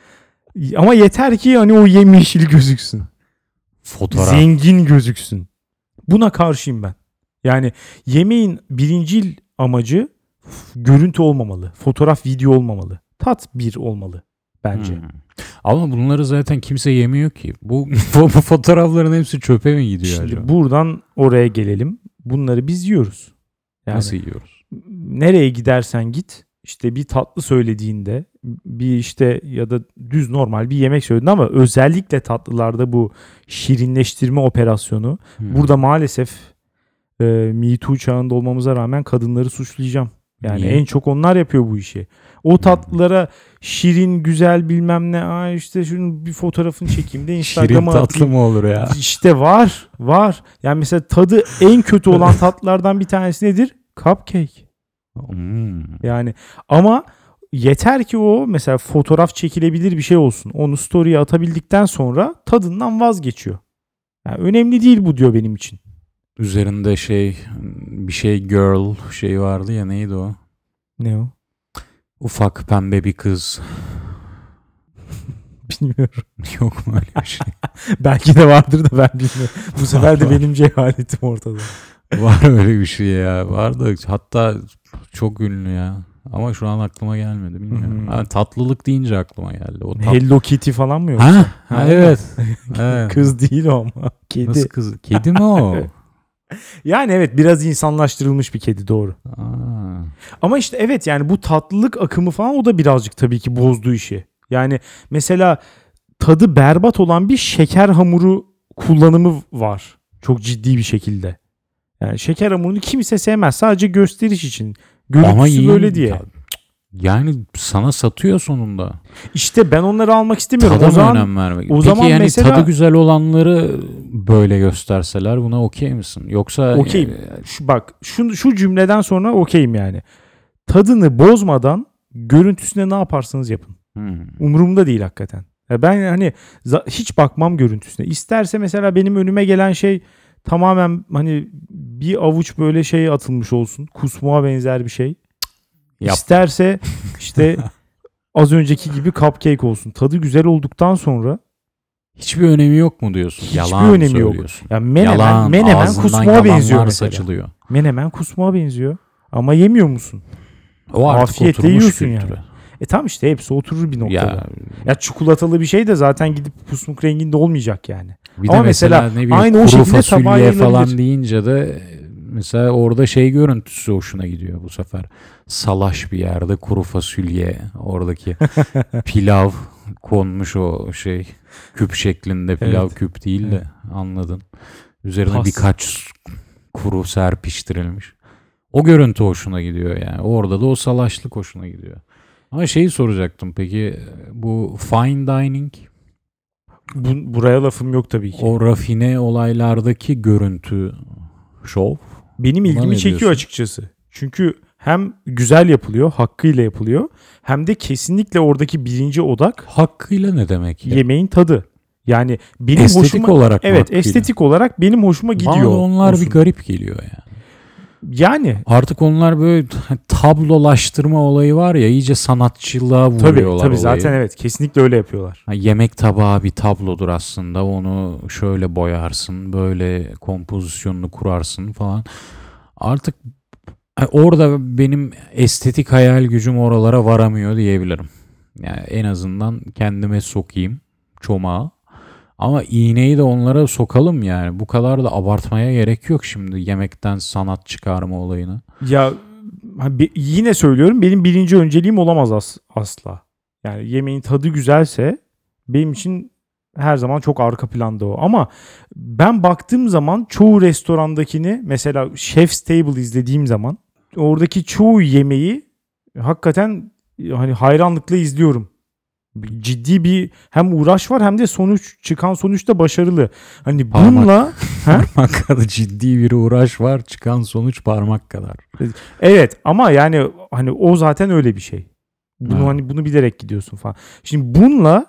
[LAUGHS] Ama yeter ki hani o yemyeşil gözüksün. Fotoğraf. Zengin gözüksün. Buna karşıyım ben. Yani yemeğin birincil amacı görüntü olmamalı. Fotoğraf, video olmamalı. Tat bir olmalı bence. Hmm. Ama bunları zaten kimse yemiyor ki. [LAUGHS] Bu, bu, fotoğrafların hepsi çöpe mi gidiyor Şimdi acaba? buradan oraya gelelim. Bunları biz yiyoruz. Yani Nasıl yiyoruz? nereye gidersen git işte bir tatlı söylediğinde bir işte ya da düz normal bir yemek söylediğinde ama özellikle tatlılarda bu şirinleştirme operasyonu Hmm. Burada maalesef e, Me Too çağında olmamıza rağmen kadınları suçlayacağım. Yani Niye? en çok onlar yapıyor bu işi. O tatlılara şirin, güzel bilmem ne. Aa işte şunun bir fotoğrafını çekeyim de [LAUGHS] Şirin Instagram'a tatlı atayım. mı olur ya? İşte var, var. Yani mesela tadı en kötü olan [LAUGHS] tatlılardan bir tanesi nedir? Cupcake. Hmm. Yani ama yeter ki o mesela fotoğraf çekilebilir bir şey olsun. Onu story'e atabildikten sonra tadından vazgeçiyor. Yani önemli değil bu diyor benim için. Üzerinde şey bir şey girl şey vardı ya neydi o? Ne o? Ufak pembe bir kız. [LAUGHS] Bilmiyorum. Yok mu öyle bir şey? [LAUGHS] Belki de vardır da ben bilmiyorum. Bu sefer de benim cehaletim ortada. Var öyle bir şey ya. Vardı. Hatta çok ünlü ya. Ama şu an aklıma gelmedi. Bilmiyorum. Hı. Ha, tatlılık deyince aklıma geldi. O tat... Hello Kitty falan mı yoksa? Ha, ha, Ha. evet. [LAUGHS] evet. Kız değil o ama. Kedi. Nasıl kız? Kedi mi o? Yani evet biraz insanlaştırılmış bir kedi doğru. Aa. Ama işte evet yani bu tatlılık akımı falan o da birazcık tabii ki bozdu işi. Yani mesela tadı berbat olan bir şeker hamuru kullanımı var. Çok ciddi bir şekilde. Yani şeker hamurunu kimse sevmez. Sadece gösteriş için. Görüntüsü yiyin- böyle diye. Ya, Yani sana satıyor sonunda. İşte ben onları almak istemiyorum. Tada o zaman önem vermek? o Peki zaman yani mesela- tadı güzel olanları böyle gösterseler buna okey misin? Yoksa Okeyim. e, şu, bak şu, şu cümleden sonra okeyim yani. Tadını bozmadan görüntüsüne ne yaparsanız yapın. hmm. Umurumda değil hakikaten. Ya ben hani hiç bakmam görüntüsüne. İsterse mesela benim önüme gelen şey tamamen hani bir avuç böyle şey atılmış olsun. Kusmuğa benzer bir şey. Yap. İsterse işte [LAUGHS] az önceki gibi cupcake olsun. Tadı güzel olduktan sonra Hiçbir önemi yok mu diyorsun? Hiçbir Yalan önemi yok. ya menemen, Yalan, menemen kusmuğa benziyor mesela. saçılıyor. Menemen kusmuğa benziyor. Ama yemiyor musun? O artık Afiyetle yiyorsun kültüre. yani. E tamam işte hepsi oturur bir noktada. Ya, Ya çikolatalı bir şey de zaten gidip pusmuk renginde olmayacak yani. bir Ama de mesela, mesela ne bileyim, aynı o şekilde fasulye falan deyince de mesela orada şey görüntüsü hoşuna gidiyor bu sefer. Salaş bir yerde kuru fasulye oradaki [LAUGHS] pilav konmuş o şey küp şeklinde pilav Evet. küp değil de anladın. Üzerine Pas. birkaç kuru serpiştirilmiş. O görüntü hoşuna gidiyor yani. Orada da o salaşlık hoşuna gidiyor. Ama şeyi soracaktım peki bu fine dining Bu, buraya lafım yok tabii ki. o rafine olaylardaki görüntü şov. Benim Buna ilgimi çekiyor diyorsun? açıkçası. Çünkü hem güzel yapılıyor, hakkıyla yapılıyor. Hem de kesinlikle oradaki birinci odak Hakkıyla ne demek ya? yemeğin tadı. Yani benim Estetik hoşuma olarak Evet, hakkıyla? estetik olarak benim hoşuma gidiyor. Bana onlar olsun. bir garip geliyor ya. Yani Artık onlar böyle tablolaştırma olayı var ya iyice sanatçılığa tabii vuruyorlar tabii olayı. zaten evet kesinlikle öyle yapıyorlar. Ha, yemek tabağı bir tablodur aslında. Onu şöyle boyarsın, böyle kompozisyonunu kurarsın falan. Artık ha, orada benim estetik hayal gücüm oralara varamıyor diyebilirim. Yani en azından kendime sokayım çomağı. Ama iğneyi de onlara sokalım yani. Bu kadar da abartmaya gerek yok şimdi yemekten sanat çıkarma olayını. Ya yine söylüyorum benim birinci önceliğim olamaz as- asla. Yani yemeğin tadı güzelse benim için her zaman çok arka planda o. Ama ben baktığım zaman çoğu restorandakini mesela Chef's Table izlediğim zaman oradaki çoğu yemeği hakikaten hani hayranlıkla izliyorum. Ciddi bir hem uğraş var hem de sonuç çıkan sonuç da başarılı. Hani Parmak. bununla [LAUGHS] Ha? Parmak kadar ciddi bir uğraş var. Çıkan sonuç parmak kadar. Evet ama yani hani o zaten öyle bir şey. Bunu Ha. hani bunu bilerek gidiyorsun falan. Şimdi bununla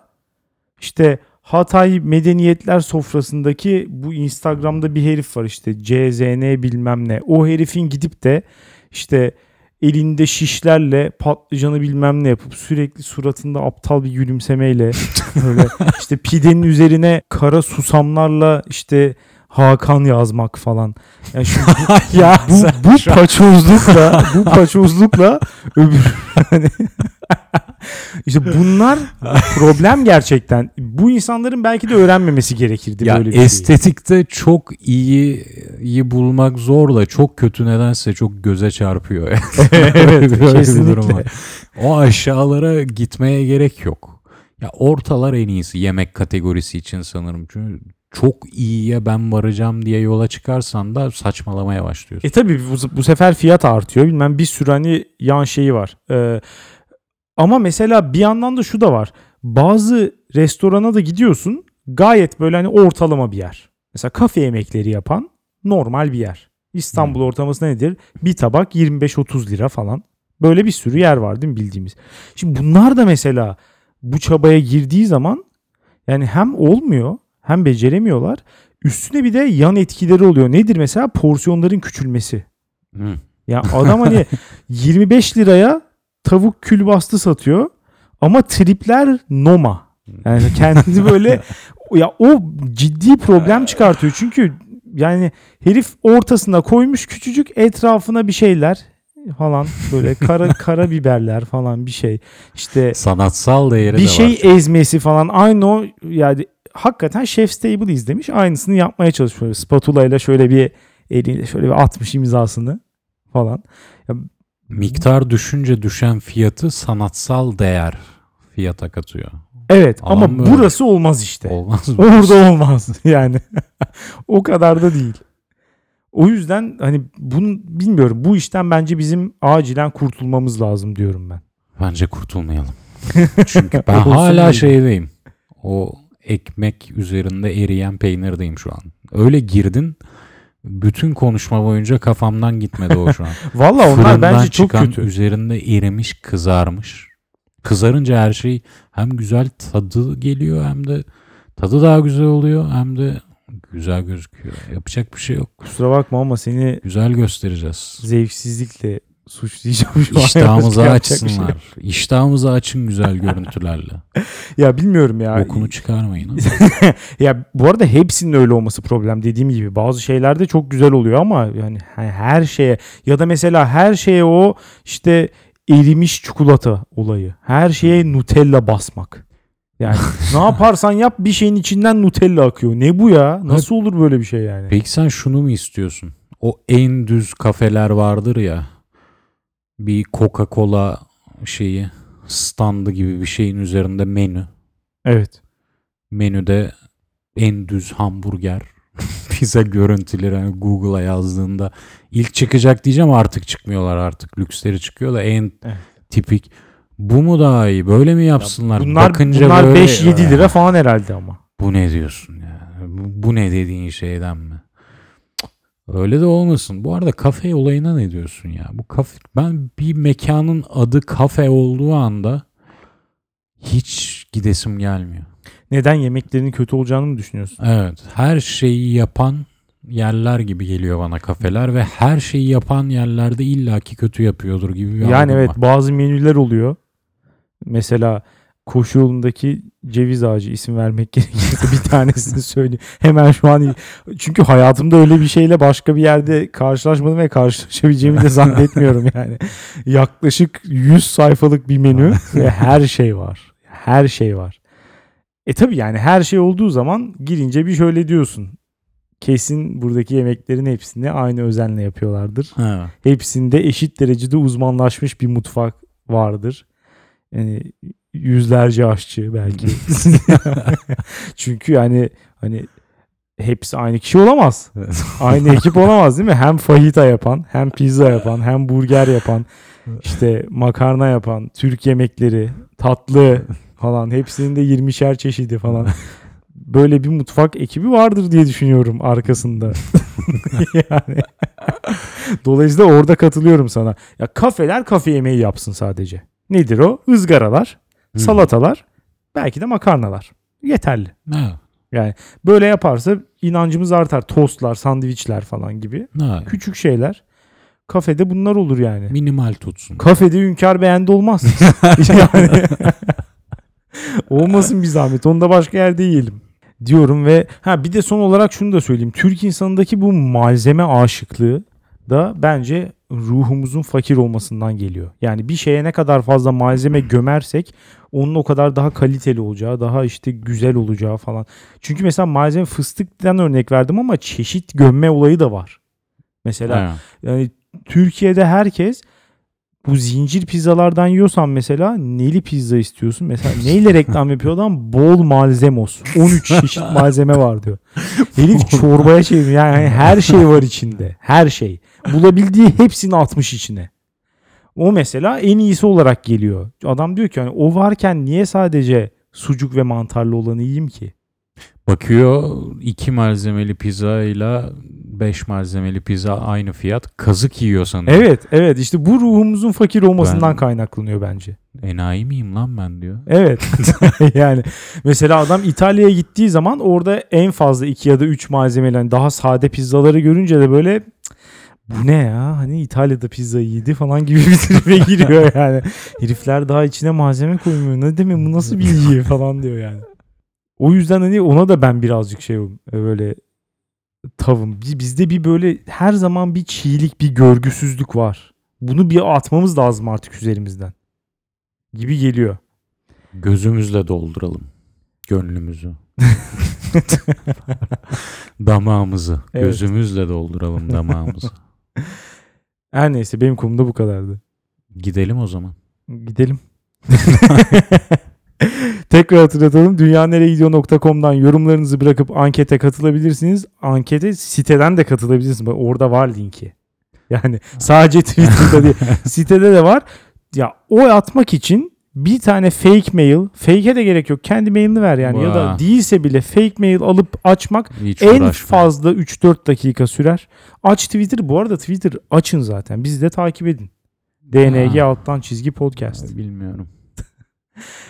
işte Hatay medeniyetler sofrasındaki bu Instagram'da bir herif var işte CZN bilmem ne. O herifin gidip de işte elinde şişlerle patlıcanı bilmem ne yapıp sürekli suratında aptal bir gülümsemeyle [LAUGHS] böyle işte pidenin üzerine kara susamlarla işte Hakan yazmak falan. Yani şu, [LAUGHS] ya bu, bu paçozlukla bu paçozlukla [LAUGHS] öbür hani işte bunlar [LAUGHS] problem gerçekten. Bu insanların belki de öğrenmemesi gerekirdi Ya böyle bir şeyi. estetikte çok iyi iyi bulmak zor da çok kötü nedense çok göze çarpıyor. [LAUGHS] [LAUGHS] evet kesinlikle. O aşağılara gitmeye gerek yok. Ya ortalar en iyisi yemek kategorisi için sanırım. Çünkü çok iyiye ben varacağım diye yola çıkarsan da saçmalamaya başlıyorsun. E tabi bu, bu sefer fiyat artıyor. Bilmem bir sürü hani yan şeyi var. Ee, ama mesela bir yandan da şu da var. Bazı restorana da gidiyorsun. Gayet böyle hani ortalama bir yer. Mesela kafe yemekleri yapan normal bir yer. İstanbul ortalaması nedir? Bir tabak 25-30 lira falan. Böyle bir sürü yer var değil mi bildiğimiz. Şimdi bunlar da mesela bu çabaya girdiği zaman yani hem olmuyor hem beceremiyorlar. Üstüne bir de yan etkileri oluyor. Nedir mesela? Porsiyonların küçülmesi. Hı. Ya adam hani [LAUGHS] 25 liraya tavuk külbastı satıyor ama tripler Noma. Yani kendi böyle [LAUGHS] ya o ciddi problem çıkartıyor. Çünkü yani herif ortasına koymuş küçücük etrafına bir şeyler falan böyle kara [LAUGHS] kara biberler falan bir şey. İşte Sanatsal değeri bir de şey var. ezmesi falan aynı o yani hakikaten Chef's Table izlemiş aynısını yapmaya çalışıyor. Spatula ile şöyle bir eliyle şöyle bir atmış imzasını falan. Miktar düşünce düşen fiyatı sanatsal değer fiyata katıyor. Evet Aman ama böyle. burası olmaz işte. Olmaz mı? Orada olmaz [LAUGHS] yani. o kadar da değil. O yüzden hani bunu bilmiyorum. Bu işten bence bizim acilen kurtulmamız lazım diyorum ben. Bence kurtulmayalım. [LAUGHS] Çünkü ben hala şeydeyim. O ekmek üzerinde eriyen peynirdeyim şu an. Öyle girdin. Bütün konuşma boyunca kafamdan gitmedi o şu an. [LAUGHS] Valla onlar Fırından bence çok çıkan, kötü. üzerinde erimiş, kızarmış. Kızarınca her şey hem güzel tadı geliyor hem de tadı daha güzel oluyor hem de güzel gözüküyor. Yapacak bir şey yok. Kusura bakma ama seni Güzel göstereceğiz. zevksizlikle suçlayacağım şu an. İştahımızı şey açsınlar. yok. İştahımızı açın güzel görüntülerle. [LAUGHS] Ya bilmiyorum ya. Bokunu çıkarmayın. [LAUGHS] ya bu arada hepsinin öyle olması problem dediğim gibi. Bazı şeylerde çok güzel oluyor ama yani he- her şeye ya da mesela her şeye o işte erimiş çikolata olayı. Her şeye Nutella basmak. Yani [LAUGHS] ne yaparsan yap bir şeyin içinden Nutella akıyor. Ne bu ya? Nasıl olur böyle bir şey yani? Peki sen şunu mu istiyorsun? O en düz kafeler vardır ya. Bir Coca-Cola şeyi standı gibi bir şeyin üzerinde menü. Evet. Menüde en düz hamburger, [LAUGHS] pizza görüntüleri hani Google'a yazdığında ilk çıkacak diyeceğim artık çıkmıyorlar artık. Lüksleri çıkıyor da en Evet. tipik. Bu mu daha iyi? Böyle mi yapsınlar? Bunlar Bakınca bunlar böyle, 5-7 lira falan herhalde ama. Bu ne diyorsun ya? Bu, bu ne dediğin şeyden mi? Öyle de olmasın. Bu arada kafe olayına ne diyorsun ya? Bu kafe ben bir mekanın adı kafe olduğu anda hiç gidesim gelmiyor. Neden yemeklerinin kötü olacağını mı düşünüyorsun? Evet, her şeyi yapan yerler gibi geliyor bana kafeler ve her şeyi yapan yerlerde illaki kötü yapıyordur gibi bir Yani evet var. bazı menüler oluyor. Mesela koşu yolundaki ceviz ağacı isim vermek [LAUGHS] gerekirse bir tanesini söyleyeyim. Hemen şu an çünkü hayatımda öyle bir şeyle başka bir yerde karşılaşmadım ve karşılaşabileceğimi de zannetmiyorum yani. Yaklaşık 100 sayfalık bir menü ve her şey var. Her şey var. E tabi yani her şey olduğu zaman girince bir şöyle diyorsun. Kesin buradaki yemeklerin hepsini aynı özenle yapıyorlardır Ha. hepsinde eşit derecede uzmanlaşmış bir mutfak vardır. Yani yüzlerce aşçı belki. [LAUGHS] [LAUGHS] Çünkü yani hani hepsi aynı kişi olamaz. Aynı ekip [LAUGHS] olamaz değil mi? Hem fajita yapan, hem pizza yapan, hem burger yapan, işte makarna yapan, Türk yemekleri, tatlı falan hepsinin de 20'şer çeşidi falan. Böyle bir mutfak ekibi vardır diye düşünüyorum arkasında. yani Dolayısıyla orada katılıyorum sana. Ya kafeler kafe yemeği yapsın sadece. Nedir o? Izgaralar, Hı. salatalar, belki de makarnalar. Yeterli. Ha. Yani böyle yaparsa inancımız artar. Tostlar, sandviçler falan gibi. Ha. Küçük şeyler. Kafede bunlar olur yani. Minimal tutsun. Kafede hünkâr beğendi olmaz. [LAUGHS] yani [LAUGHS] olmasın bir zahmet. Onu da başka yerde yiyelim diyorum ve ha bir de son olarak şunu da söyleyeyim. Türk insanındaki bu malzeme aşıklığı da bence ruhumuzun fakir olmasından geliyor. Yani bir şeye ne kadar fazla malzeme gömersek onun o kadar daha kaliteli olacağı, daha işte güzel olacağı falan. Çünkü mesela malzeme fıstıktan örnek verdim ama çeşit gömme olayı da var. Mesela yani Türkiye'de herkes bu zincir pizzalardan yiyorsan mesela neli pizza istiyorsun? Mesela neyle reklam yapıyor adam? Bol malzemos. 13 çeşit [LAUGHS] malzeme var diyor. Herif çorbaya çeviriyor. [LAUGHS] Yani her şey var içinde. Her şey. Bulabildiği hepsini atmış içine. O mesela en iyisi olarak geliyor. Adam diyor ki hani o varken niye sadece sucuk ve mantarlı olanı yiyeyim ki? Bakıyor iki malzemeli pizza ile beş malzemeli pizza aynı fiyat. Kazık yiyor. Evet, evet işte bu ruhumuzun fakir olmasından Ben- kaynaklanıyor bence. Enayi miyim lan ben diyor. Evet. [LAUGHS] [LAUGHS] yani mesela adam İtalya'ya gittiği zaman orada en fazla iki ya da üç malzemeli hani daha sade pizzaları görünce de böyle "Cık, bu ne ya? Hani İtalya'da pizza yedi falan gibi bir tribe [LAUGHS] giriyor yani. Herifler daha içine malzeme koymuyor. Ne demek bu nasıl bilgi falan diyor yani. O yüzden hani ona da ben birazcık şey böyle tavım. Bi- Bizde bir böyle her zaman bir çiğlik, bir görgüsüzlük var. Bunu bir atmamız lazım artık üzerimizden. Gibi geliyor. Gözümüzle dolduralım. Gönlümüzü. [LAUGHS] damağımızı. Evet. Gözümüzle dolduralım damağımızı. [LAUGHS] Her neyse benim konumda bu kadardı. Gidelim o zaman. Gidelim. [LAUGHS] Tekrar hatırlatalım. dünyaneregidiyor.com'dan yorumlarınızı bırakıp ankete katılabilirsiniz. Ankete siteden de katılabilirsiniz. Bak orada var linki. Yani sadece Twitter'da değil. [LAUGHS] Sitede de var. Ya oy atmak için bir tane fake mail, fake'e de gerek yok. Kendi mailini ver yani. Ya da değilse bile fake mail alıp açmak Hiç en uğraşma. fazla 3-4 dakika sürer. Aç Twitter. Bu arada Twitter açın zaten. Bizi de takip edin. DNG Ha. alttan çizgi podcast. Bilmiyorum. [LAUGHS]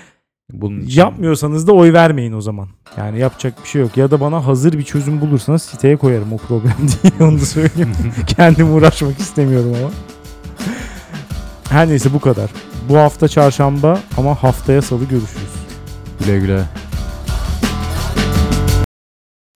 Bunun için Yapmıyorsanız da oy vermeyin o zaman. Yani yapacak bir şey yok. Ya da bana hazır bir çözüm bulursanız siteye koyarım o problem [LAUGHS] değil. Onu da söyleyeyim. [LAUGHS] Kendim uğraşmak istemiyorum ama. Her neyse bu kadar. Bu hafta çarşamba ama haftaya salı görüşürüz. güle güle.